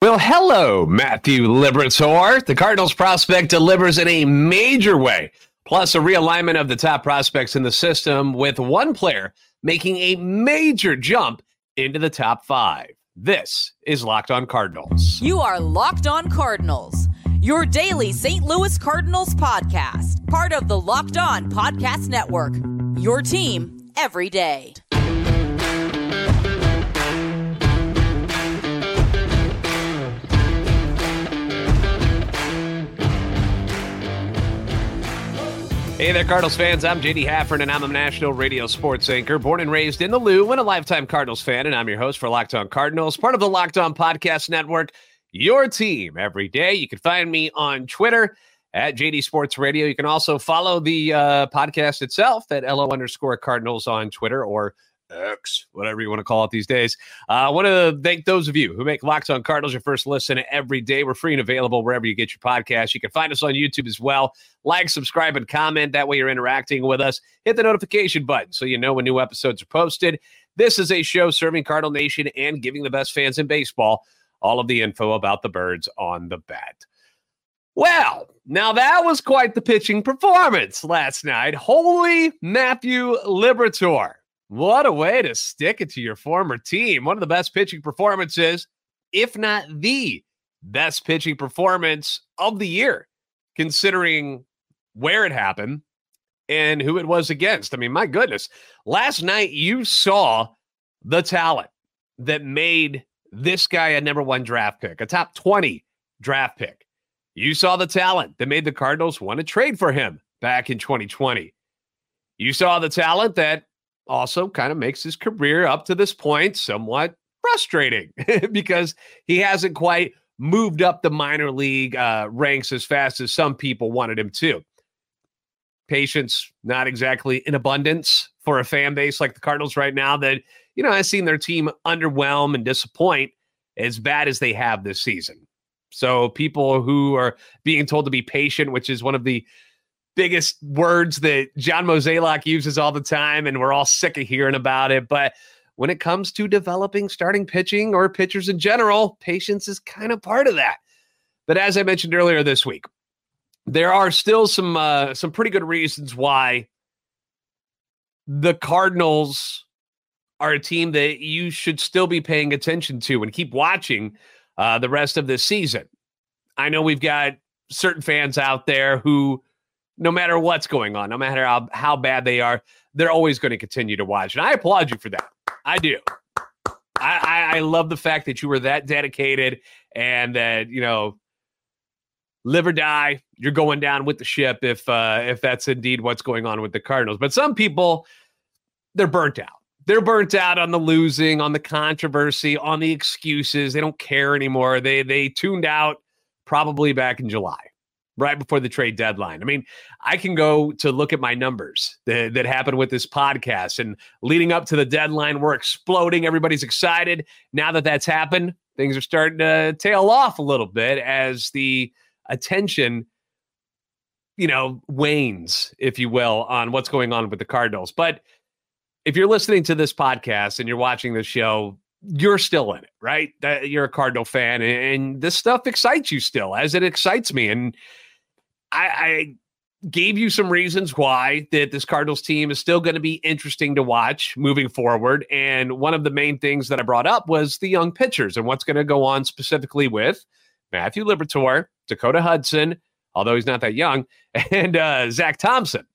Well, hello, Matthew Liberatore. The Cardinals prospect delivers in a major way, plus a realignment of the top prospects in the system, with one player making a major jump into the top five. This is Locked On Cardinals. You are Locked On Cardinals, your daily St. Louis Cardinals podcast, part of the Locked On Podcast Network. Your team every day. Hey there, Cardinals fans. I'm JD Hafford, and I'm a national radio sports anchor, born and raised in the Lou, and a lifetime Cardinals fan. And I'm your host for Locked On Cardinals, part of the Locked On Podcast Network, your team every day. You can find me on Twitter at JD Sports Radio. You can also follow the uh, podcast itself at LO underscore Cardinals on Twitter or X, whatever you want to call it these days. Uh, I want to thank those of you who make Locked On Cardinals your first listen every day. We're free and available wherever you get your podcast. You can find us on YouTube as well. Like, subscribe, and comment. That way you're interacting with us. Hit the notification button so you know when new episodes are posted. This is a show serving Cardinal Nation and giving the best fans in baseball all of the info about the birds on the bat. Well, now that was quite the pitching performance last night. Holy Matthew Liberatore. What a way to stick it to your former team. One of the best pitching performances, if not the best pitching performance of the year, considering where it happened and who it was against. I mean, my goodness. Last night, you saw the talent that made this guy a number one draft pick, a top 20 draft pick. You saw the talent that made the Cardinals want to trade for him back in 2020. You saw the talent that also kind of makes his career up to this point somewhat frustrating because he hasn't quite moved up the minor league uh, ranks as fast as some people wanted him to. Patience, not exactly in abundance for a fan base like the Cardinals right now that, you know, has seen their team underwhelm and disappoint as bad as they have this season. So people who are being told to be patient, which is one of the biggest words that John Mozeliak uses all the time, and we're all sick of hearing about it. But when it comes to developing starting pitching or pitchers in general, patience is kind of part of that. But as I mentioned earlier this week, there are still some uh, some pretty good reasons why the Cardinals are a team that you should still be paying attention to and keep watching uh, the rest of this season. I know we've got certain fans out there who no matter what's going on, no matter how, how bad they are, they're always going to continue to watch. And I applaud you for that. I do. I, I, I love the fact that you were that dedicated and that, you know, live or die, you're going down with the ship if uh, if that's indeed what's going on with the Cardinals. But some people, they're burnt out. They're burnt out on the losing, on the controversy, on the excuses. They don't care anymore. They they tuned out probably back in July right before the trade deadline. I mean, I can go to look at my numbers that, that happened with this podcast and leading up to the deadline, we're exploding. Everybody's excited. Now that that's happened, things are starting to tail off a little bit as the attention, you know, wanes, if you will, on what's going on with the Cardinals. But if you're listening to this podcast and you're watching the show, you're still in it, right? You're a Cardinal fan, and this stuff excites you still, as it excites me. And I, I gave you some reasons why that this Cardinals team is still going to be interesting to watch moving forward. And one of the main things that I brought up was the young pitchers and what's going to go on specifically with Matthew Liberatore, Dakota Hudson, although he's not that young, and uh, Zach Thompson.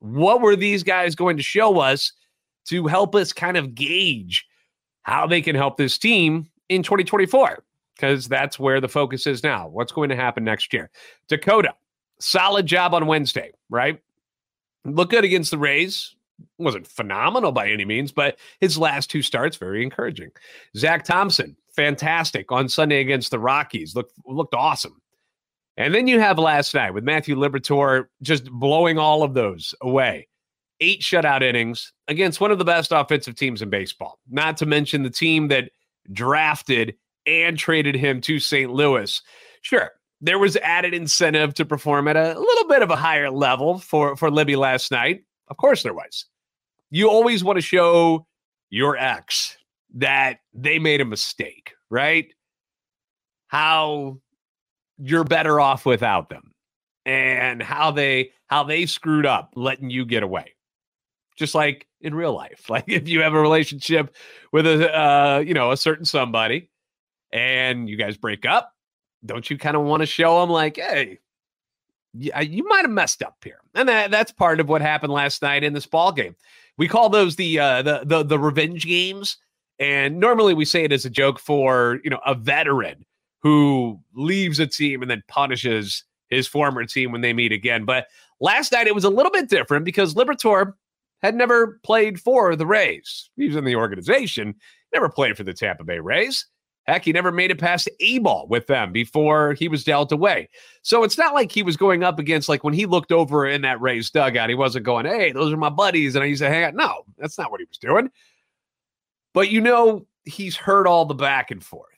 What were these guys going to show us to help us kind of gauge how they can help this team in 2024? Because that's where the focus is now. What's going to happen next year? Dakota, solid job on Wednesday, right? Look good against the Rays. Wasn't phenomenal by any means, but his last two starts very encouraging. Zach Thompson, fantastic on Sunday against the Rockies. Looked looked awesome. And then you have last night with Matthew Liberatore just blowing all of those away. Eight shutout innings against one of the best offensive teams in baseball. Not to mention the team that drafted and traded him to St. Louis. Sure, there was added incentive to perform at a little bit of a higher level for, for Libby last night. Of course, there was. You always want to show your ex that they made a mistake, right? how you're better off without them and how they how they screwed up letting you get away just like in real life like if you have a relationship with a uh, you know a certain somebody and you guys break up don't you kind of want to show them like hey yeah, you might have messed up here and that, that's part of what happened last night in this ball game we call those the uh the the, the revenge games and normally we say it as a joke for you know a veteran who leaves a team and then punishes his former team when they meet again. But last night it was a little bit different because Liberatore had never played for the Rays. He was in the organization, never played for the Tampa Bay Rays. Heck, he never made it past A ball with them before he was dealt away. So it's not like he was going up against, like when he looked over in that Rays dugout, he wasn't going, hey, those are my buddies. And I used to hang out. No, that's not what he was doing. But you know, he's heard all the back and forth.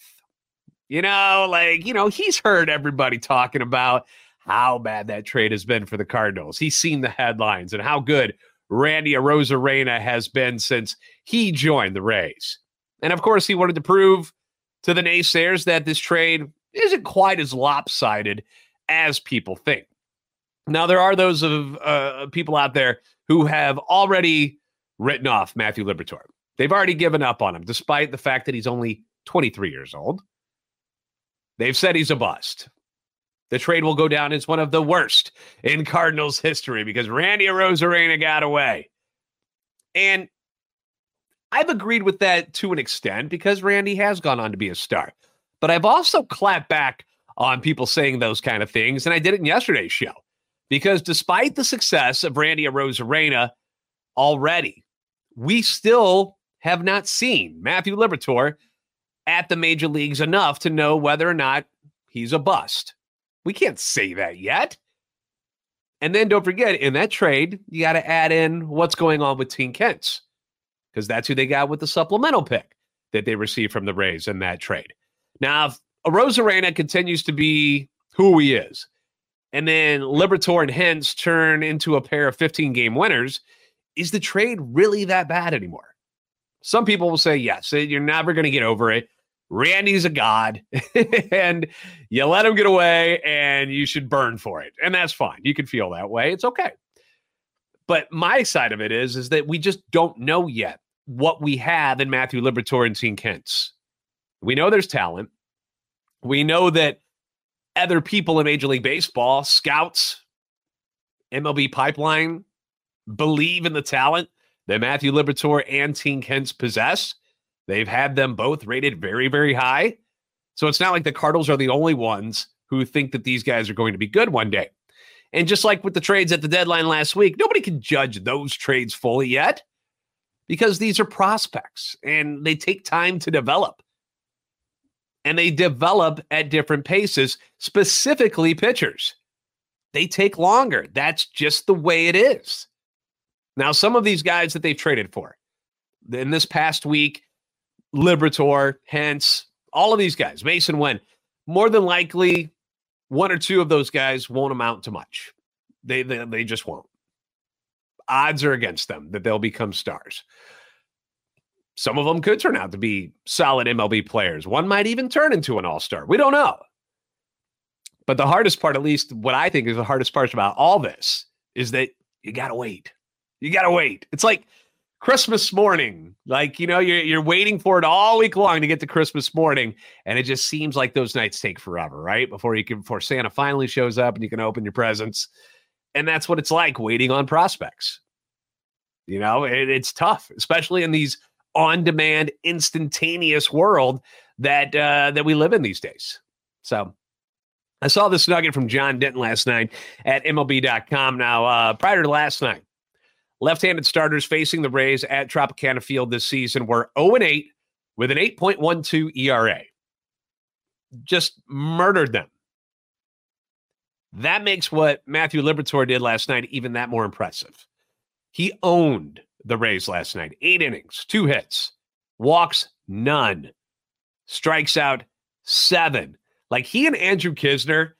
You know, like, you know, he's heard everybody talking about how bad that trade has been for the Cardinals. He's seen the headlines and how good Randy Arozarena has been since he joined the Rays. And of course, he wanted to prove to the naysayers that this trade isn't quite as lopsided as people think. Now, there are those of uh, people out there who have already written off Matthew Liberatore. They've already given up on him, despite the fact that he's only 23 years old. They've said he's a bust. The trade will go down as one of the worst in Cardinals history because Randy Arozarena got away. And I've agreed with that to an extent because Randy has gone on to be a star. But I've also clapped back on people saying those kind of things. And I did it in yesterday's show because despite the success of Randy Arozarena already, we still have not seen Matthew Liberatore at the major leagues enough to know whether or not he's a bust. We can't say that yet. And then don't forget, in that trade, you got to add in what's going on with Tink Hence, because that's who they got with the supplemental pick that they received from the Rays in that trade. Now, if Arozarena continues to be who he is, and then Liberatore and Hence turn into a pair of 15 game winners, is the trade really that bad anymore? Some people will say yes. You're never going to get over it. Randy's a god and you let him get away and you should burn for it. And that's fine. You can feel that way. It's okay. But my side of it is, is that we just don't know yet what we have in Matthew Liberatore and Tink Hence. We know there's talent. We know that other people in Major League Baseball, scouts, MLB pipeline, believe in the talent that Matthew Liberatore and Tink Hence possess. They've had them both rated very, very high. So it's not like the Cardinals are the only ones who think that these guys are going to be good one day. And just like with the trades at the deadline last week, nobody can judge those trades fully yet because these are prospects and they take time to develop. And they develop at different paces, specifically pitchers. They take longer. That's just the way it is. Now, some of these guys that they've traded for in this past week, Liberatore, Hence, all of these guys, Masyn Winn, more than likely, one or two of those guys won't amount to much. They, they, they just won't. Odds are against them that they'll become stars. Some of them could turn out to be solid MLB players. One might even turn into an all star. We don't know. But the hardest part, at least what I think is the hardest part about all this, is that you got to wait. You got to wait. It's like Christmas morning. Like, you know, you're, you're waiting for it all week long to get to Christmas morning. And it just seems like those nights take forever, right? Before you can, before Santa finally shows up and you can open your presents. And that's what it's like waiting on prospects. You know, it, it's tough, especially in these on demand, instantaneous world that, uh, that we live in these days. So I saw this nugget from John Denton last night at MLB.com. Now, uh, prior to last night, Left handed starters facing the Rays at Tropicana Field this season were 0 8 with an 8.12 ERA. Just murdered them. That makes what Matthew Liberatore did last night even that more impressive. He owned the Rays last night. Eight innings, two hits, walks none, strikes out seven. Like he and Andrew Knizner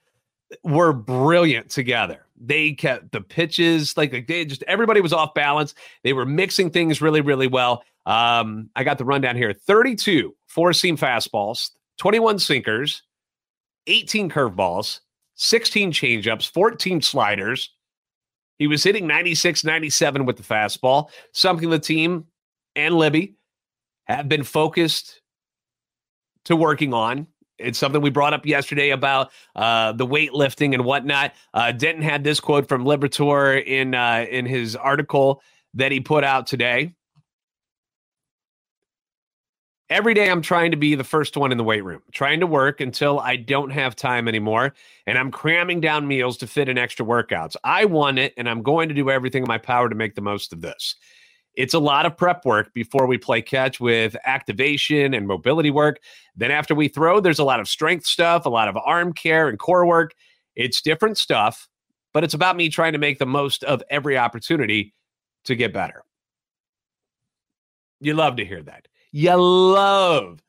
were brilliant together. They kept the pitches like, like they just everybody was off balance. They were mixing things really, really well. Um, I got the rundown here: 32 four seam fastballs, 21 sinkers, 18 curveballs, 16 changeups, 14 sliders. He was hitting 96, 97 with the fastball, something the team and Libby have been focused to working on. It's something we brought up yesterday about uh, the weightlifting and whatnot. Uh, Denton had this quote from Liberatore in uh, in his article that he put out today. Every day, I'm trying to be the first one in the weight room, trying to work until I don't have time anymore. And I'm cramming down meals to fit in extra workouts. I want it, and I'm going to do everything in my power to make the most of this. It's a lot of prep work before we play catch with activation and mobility work. Then, after we throw, there's a lot of strength stuff, a lot of arm care and core work. It's different stuff, but it's about me trying to make the most of every opportunity to get better. You love to hear that. You love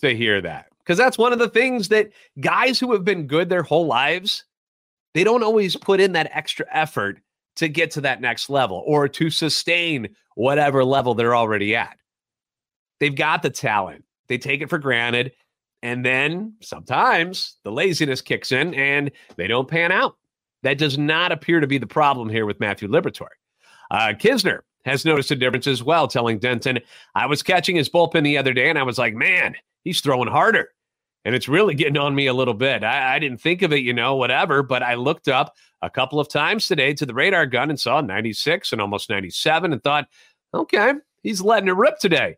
to hear that because that's one of the things that guys who have been good their whole lives, they don't always put in that extra effort to get to that next level or to sustain whatever level they're already at. They've got the talent, they take it for granted. And then sometimes the laziness kicks in and they don't pan out. That does not appear to be the problem here with Matthew Liberatore. Uh, Knizner has noticed a difference as well, telling Denton, I was catching his bullpen the other day and I was like, man, he's throwing harder. And it's really getting on me a little bit. I, I didn't think of it, you know, whatever, but I looked up a couple of times today to the radar gun and saw 96 and almost 97 and thought, okay, he's letting it rip today.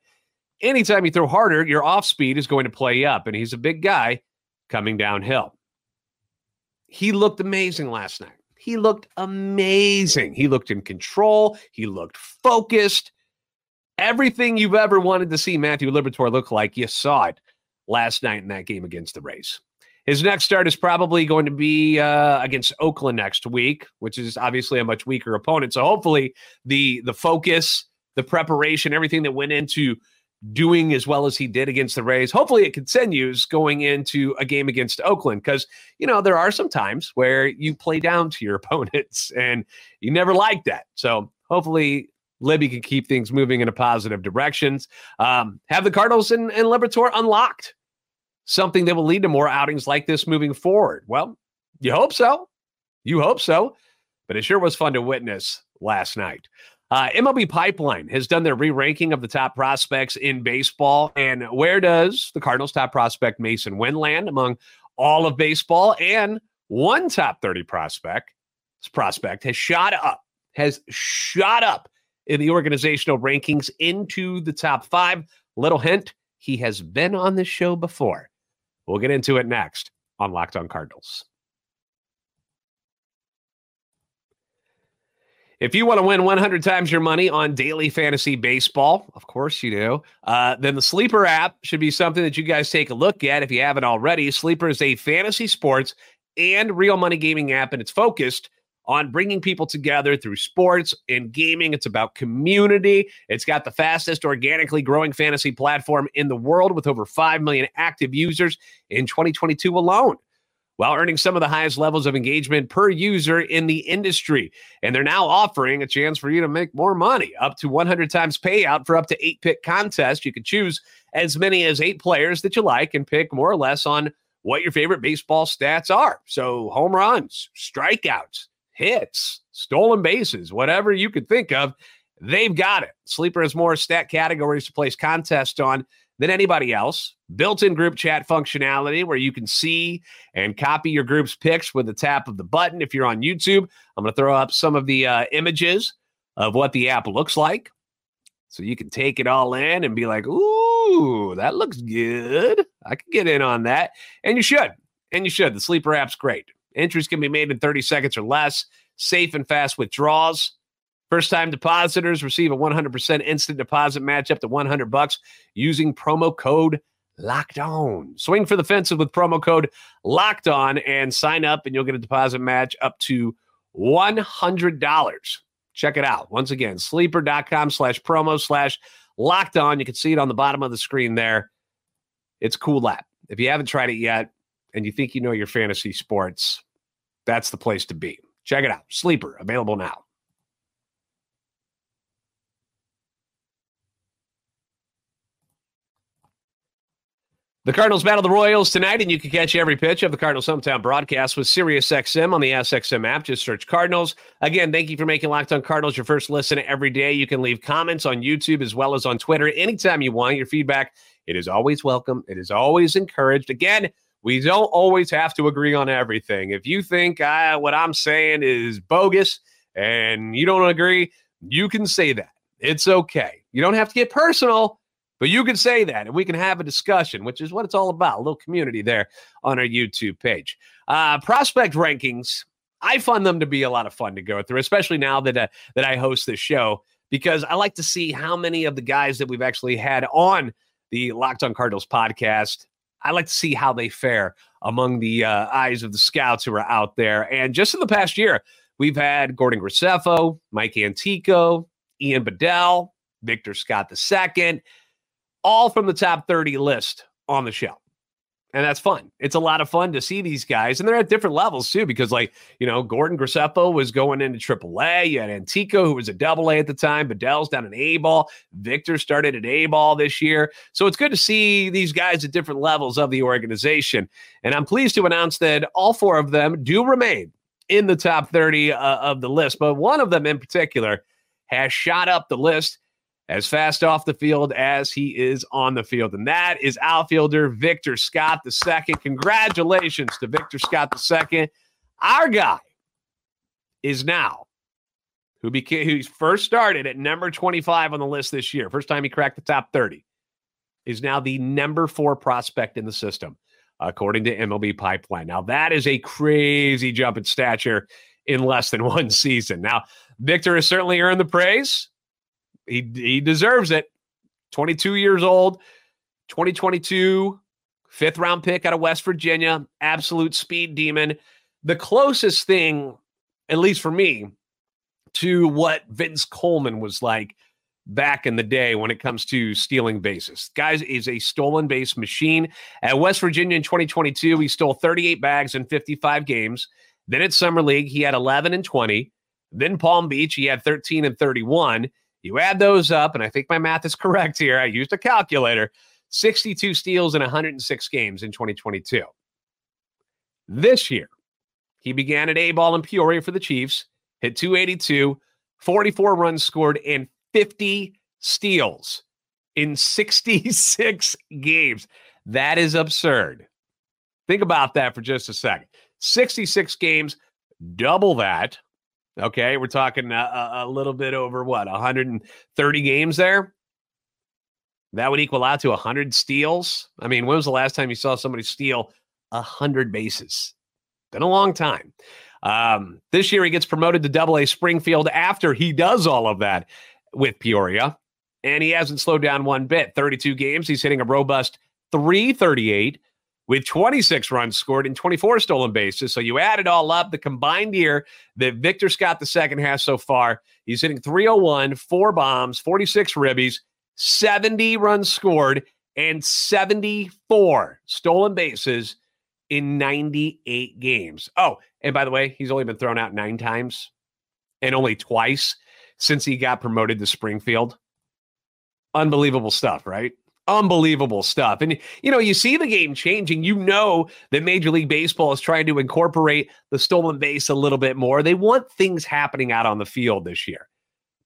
Anytime you throw harder, your off speed is going to play up. And he's a big guy coming downhill. He looked amazing last night. He looked amazing. He looked in control. He looked focused. Everything you've ever wanted to see Matthew Liberatore look like, you saw it last night in that game against the Rays. His next start is probably going to be uh, against Oakland next week, which is obviously a much weaker opponent. So hopefully the the focus, the preparation, everything that went into doing as well as he did against the Rays. Hopefully, it continues going into a game against Oakland because, you know, there are some times where you play down to your opponents and you never like that. So hopefully, Libby can keep things moving in a positive directions. Um, have the Cardinals and, and Liberatore unlocked something that will lead to more outings like this moving forward? Well, you hope so. You hope so. But it sure was fun to witness last night. Uh, MLB Pipeline has done their re ranking of the top prospects in baseball. And where does the Cardinals' top prospect, Masyn Winn, land among all of baseball? And one top 30 prospect, this prospect has shot up, has shot up in the organizational rankings into the top five. Little hint, he has been on this show before. We'll get into it next on Locked on Cardinals. If you want to win 100 times your money on daily fantasy baseball, of course you do, uh, then the Sleeper app should be something that you guys take a look at if you haven't already. Sleeper is a fantasy sports and real money gaming app, and it's focused on bringing people together through sports and gaming. It's about community. It's got the fastest organically growing fantasy platform in the world with over 5 million active users in 2022 alone while earning some of the highest levels of engagement per user in the industry. And they're now offering a chance for you to make more money, up to 100 times payout for up to eight pick contests. You can choose as many as eight players that you like and pick more or less on what your favorite baseball stats are. So, home runs, strikeouts, hits, stolen bases, whatever you could think of, they've got it. Sleeper has more stat categories to place contests on than anybody else. Built in group chat functionality where you can see and copy your group's pics with the tap of the button. If you're on YouTube, I'm going to throw up some of the uh, images of what the app looks like. So you can take it all in and be like, ooh, that looks good. I could get in on that. And you should. And you should. The Sleeper app's great. Entries can be made in 30 seconds or less, safe and fast withdrawals. First time depositors receive a 100% instant deposit match up to 100 bucks using promo code locked on. Swing for the fences with promo code locked on and sign up, and you'll get a deposit match up to $100. Check it out. Once again, sleeper.com slash promo slash locked on. You can see it on the bottom of the screen there. It's cool app. If you haven't tried it yet and you think you know your fantasy sports, that's the place to be. Check it out. Sleeper, available now. The Cardinals battle the Royals tonight, and you can catch every pitch of the Cardinals hometown broadcast with SiriusXM on the SXM app. Just search Cardinals. Again, thank you for making Locked On Cardinals your first listen every day. You can leave comments on YouTube as well as on Twitter anytime you want. Your feedback, it is always welcome. It is always encouraged. Again, we don't always have to agree on everything. If you think uh, what I'm saying is bogus and you don't agree, you can say that. It's okay. You don't have to get personal but you can say that and we can have a discussion, which is what it's all about a little community there on our YouTube page. Uh, prospect rankings, I find them to be a lot of fun to go through, especially now that, uh, that I host this show, because I like to see how many of the guys that we've actually had on the Locked on Cardinals podcast. I like to see how they fare among the uh, eyes of the scouts who are out there. And just in the past year, we've had Gordon Graceffo, Mike Antico, Ian Bedell, Victor Scott II all from the top 30 list on the show. And that's fun. It's a lot of fun to see these guys. And they're at different levels too, because like, you know, Gordon Graceffo was going into AAA. You had Antico, who was a double A at the time. Bedell's down an A ball. Victor started at A ball this year. So it's good to see these guys at different levels of the organization. And I'm pleased to announce that all four of them do remain in the top 30 uh, of the list. But one of them in particular has shot up the list as fast off the field as he is on the field. And that is outfielder Victor Scott II. Congratulations to Victor Scott II. Our guy is now who became who first started at number 25 on the list this year. First time he cracked the top 30. Is now the number four prospect in the system, according to MLB Pipeline. Now, that is a crazy jump in stature in less than one season. Now, Victor has certainly earned the praise he he deserves it. 22 years old, 2022 fifth round pick out of West Virginia, absolute speed demon. The closest thing, at least for me, to what Vince Coleman was like back in the day when it comes to stealing bases. Guys is a stolen base machine. At West Virginia in 2022, he stole 38 bags in 55 games. Then at Summer League, he had 11 and 20. Then Palm Beach, he had 13 and 31. You add those up, and I think my math is correct here. I used a calculator 62 steals in 106 games in 2022. This year, he began at A ball in Peoria for the Chiefs, hit 282, 44 runs scored, and 50 steals in 66 games. That is absurd. Think about that for just a second. 66 games, double that. Okay, we're talking a, a little bit over what 130 games there. That would equal out to 100 steals. I mean, when was the last time you saw somebody steal 100 bases? Been a long time. Um, this year, he gets promoted to Double A Springfield after he does all of that with Peoria, and he hasn't slowed down one bit. 32 games, he's hitting a robust 338 with 26 runs scored and 24 stolen bases. So you add it all up, the combined year that Victor Scott II has so far, he's hitting 301, four bombs, 46 ribbies, 70 runs scored, and 74 stolen bases in 98 games. Oh, and by the way, he's only been thrown out nine times and only twice since he got promoted to Springfield. Unbelievable stuff, right? Unbelievable stuff. And, you know, you see the game changing. You know that Major League Baseball is trying to incorporate the stolen base a little bit more. They want things happening out on the field this year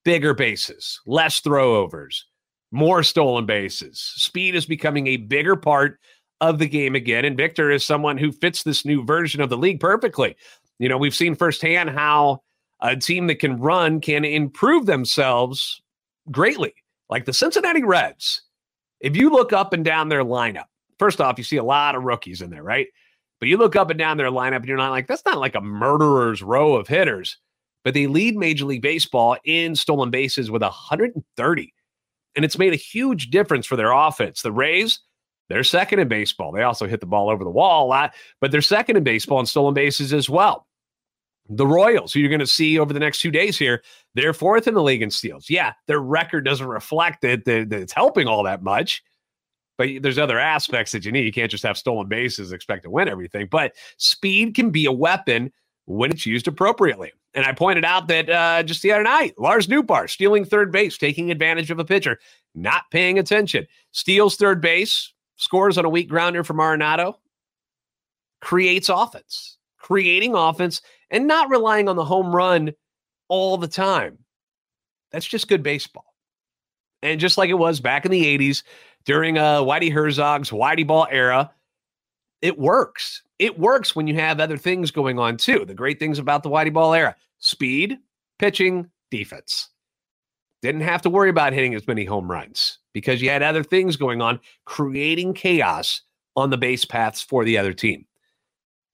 bigger bases, less throwovers, more stolen bases. Speed is becoming a bigger part of the game again. And Victor is someone who fits this new version of the league perfectly. You know, we've seen firsthand how a team that can run can improve themselves greatly, like the Cincinnati Reds if you look up and down their lineup, first off, you see a lot of rookies in there, right? But you look up and down their lineup and you're not like, that's not like a murderer's row of hitters. But they lead Major League Baseball in stolen bases with 130. And it's made a huge difference for their offense. The Rays, they're second in baseball. They also hit the ball over the wall a lot, but they're second in baseball in stolen bases as well. The Royals, who you're going to see over the next two days here, they're fourth in the league in steals. Yeah, their record doesn't reflect it that, that it's helping all that much, but there's other aspects that you need. You can't just have stolen bases, expect to win everything. But speed can be a weapon when it's used appropriately. And I pointed out that uh, just the other night, Lars Nootbaar stealing third base, taking advantage of a pitcher, not paying attention, steals third base, scores on a weak grounder from Arenado, creates offense, creating offense and not relying on the home run all the time. That's just good baseball. And just like it was back in the 80s during uh, Whitey Herzog's Whitey Ball era, it works. It works when you have other things going on too. The great things about the Whitey Ball era speed, pitching, defense. Didn't have to worry about hitting as many home runs because you had other things going on, creating chaos on the base paths for the other team.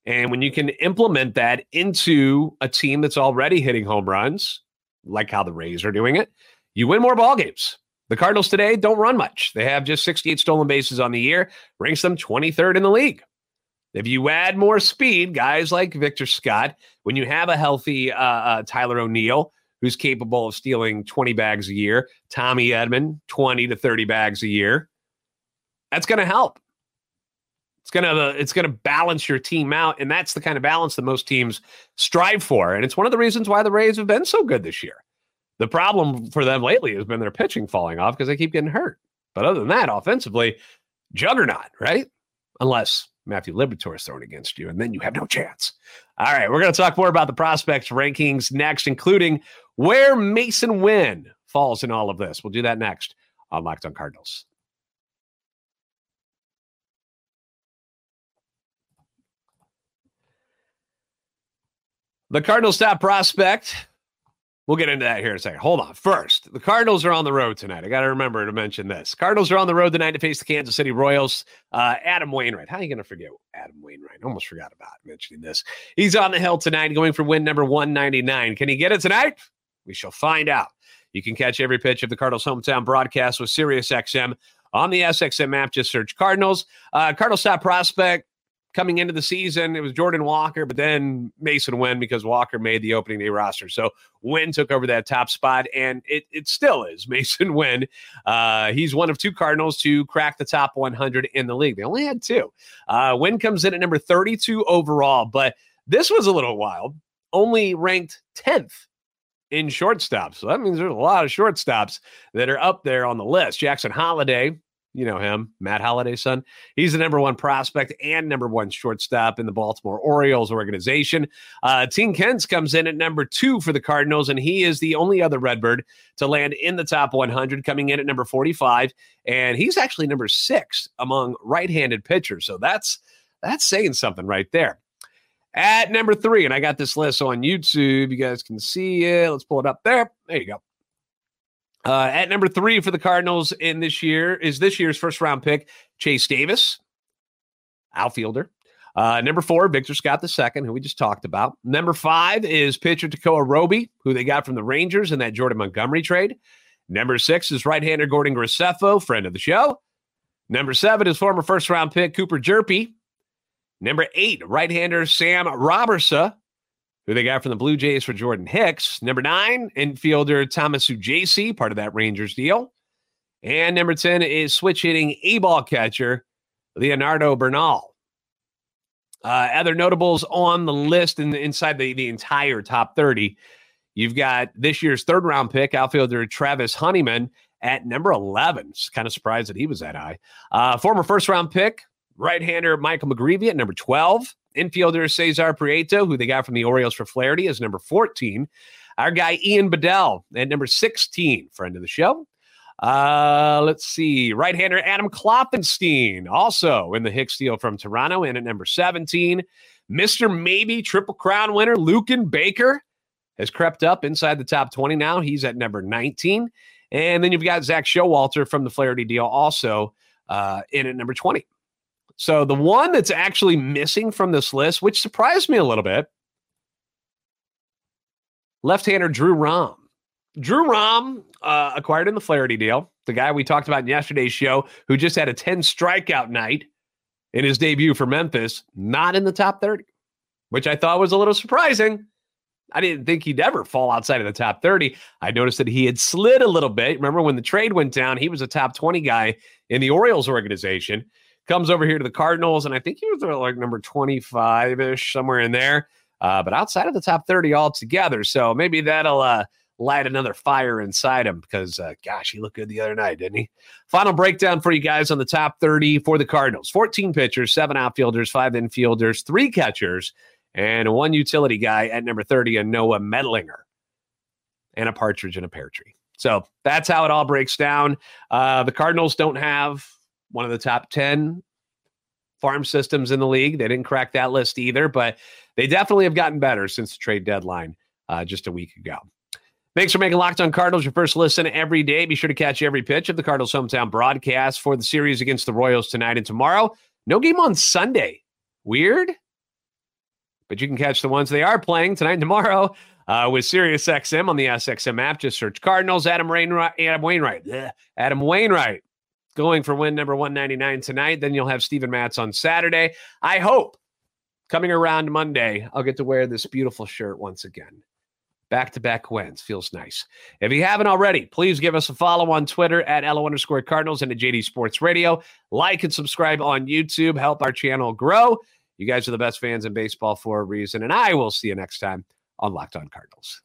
And when you can implement that into a team that's already hitting home runs, like how the Rays are doing it, you win more ball games. The Cardinals today don't run much. They have just 68 stolen bases on the year, ranks them 23rd in the league. If you add more speed, guys like Victor Scott, when you have a healthy uh, uh, Tyler O'Neill, who's capable of stealing 20 bags a year, Tommy Edman, 20 to 30 bags a year, that's going to help. It's gonna uh, it's gonna balance your team out, and that's the kind of balance that most teams strive for. And it's one of the reasons why the Rays have been so good this year. The problem for them lately has been their pitching falling off because they keep getting hurt. But other than that, offensively, juggernaut, right? Unless Matthew Liberatore is thrown against you, and then you have no chance. All right, we're going to talk more about the prospects rankings next, including where Masyn Winn falls in all of this. We'll do that next on Locked on Cardinals. The Cardinals top prospect. We'll get into that here in a second. Hold on. First, the Cardinals are on the road tonight. I got to remember to mention this. Cardinals are on the road tonight to face the Kansas City Royals. Uh, Adam Wainwright. How are you going to forget Adam Wainwright? Almost forgot about mentioning this. He's on the hill tonight, going for win number 199. Can he get it tonight? We shall find out. You can catch every pitch of the Cardinals hometown broadcast with SiriusXM on the SXM app. Just search Cardinals. Uh, Cardinals top prospect coming into the season, it was Jordan Walker, but then Masyn Winn because Walker made the opening day roster. So Winn took over that top spot, and it, it still is Masyn Winn. Uh, he's one of two Cardinals to crack the top 100 in the league. They only had two. Uh, Winn comes in at number 32 overall, but this was a little wild. Only ranked 10th in shortstops. So that means there's a lot of shortstops that are up there on the list. Jackson Holliday, you know him, Matt Holliday's son. He's the number one prospect and number one shortstop in the Baltimore Orioles organization. Uh, Tink Hence comes in at number two for the Cardinals, and he is the only other Redbird to land in the top 100, coming in at number 45. And he's actually number six among right-handed pitchers. So that's that's saying something right there. At number three, and I got this list on YouTube. You guys can see it. Let's pull it up there. There you go. Uh, at number three for the Cardinals in this year is this year's first round pick, Chase Davis, outfielder. Uh, number four, Victor Scott II, who we just talked about. Number five is pitcher Tekoah Roby, who they got from the Rangers in that Jordan Montgomery trade. Number six is right-hander Gordon Graceffo, friend of the show. Number seven is former first-round pick Cooper Hjerpe. Number eight, right-hander Sam Robertson, who they got from the Blue Jays for Jordan Hicks. Number nine, infielder Thomas Saggese, part of that Rangers deal. And number 10 is switch hitting A ball catcher Leonardo Bernal. Uh, other notables on the list and in, inside the, the entire top 30. You've got this year's third round pick, outfielder Travis Honeyman at number 11. Just kind of surprised that he was that high. Uh, former first round pick, right hander Michael McGreevy at number 12. Infielder Cesar Prieto, who they got from the Orioles for Flaherty, is number 14. Our guy Ian Bedell at number 16, friend of the show. Uh, let's see. Right hander Adam Kloffenstein, also in the Hicks deal from Toronto, and at number 17. Mr. Maybe Triple Crown winner Luken Baker has crept up inside the top 20 now. He's at number 19. And then you've got Zack Showalter from the Flaherty deal also uh, in at number 20. So the one that's actually missing from this list, which surprised me a little bit, left-hander Drew Rom. Drew Rom, uh, acquired in the Flaherty deal, the guy we talked about in yesterday's show, who just had a 10 strikeout night in his debut for Memphis, not in the top 30, which I thought was a little surprising. I didn't think he'd ever fall outside of the top 30. I noticed that he had slid a little bit. Remember when the trade went down, he was a top 20 guy in the Orioles organization comes over here to the Cardinals, and I think he was like number 25 ish, somewhere in there. Uh, but outside of the top 30 altogether. So maybe that'll uh, light another fire inside him because, uh, gosh, he looked good the other night, didn't he? Final breakdown for you guys on the top 30 for the Cardinals 14 pitchers, seven outfielders, five infielders, three catchers, and one utility guy at number 30, a Noah Mendlinger, and a partridge in a pear tree. So that's how it all breaks down. Uh, the Cardinals don't have one of the top 10 farm systems in the league. They didn't crack that list either, but they definitely have gotten better since the trade deadline uh, just a week ago. Thanks for making Locked On Cardinals your first listen every day. Be sure to catch every pitch of the Cardinals hometown broadcast for the series against the Royals tonight and tomorrow. No game on Sunday. Weird, but you can catch the ones they are playing tonight and tomorrow uh, with SiriusXM on the SXM app. Just search Cardinals. Adam Wainwright. Adam Wainwright. Bleh, Adam Wainwright going for win number 199 tonight. Then you'll have Steven Matz on Saturday. I hope coming around Monday, I'll get to wear this beautiful shirt once again. Back to back wins. Feels nice. If you haven't already, please give us a follow on Twitter at LO underscore Cardinals and at JD Sports Radio. Like and subscribe on YouTube. Help our channel grow. You guys are the best fans in baseball for a reason. And I will see you next time on Locked On Cardinals.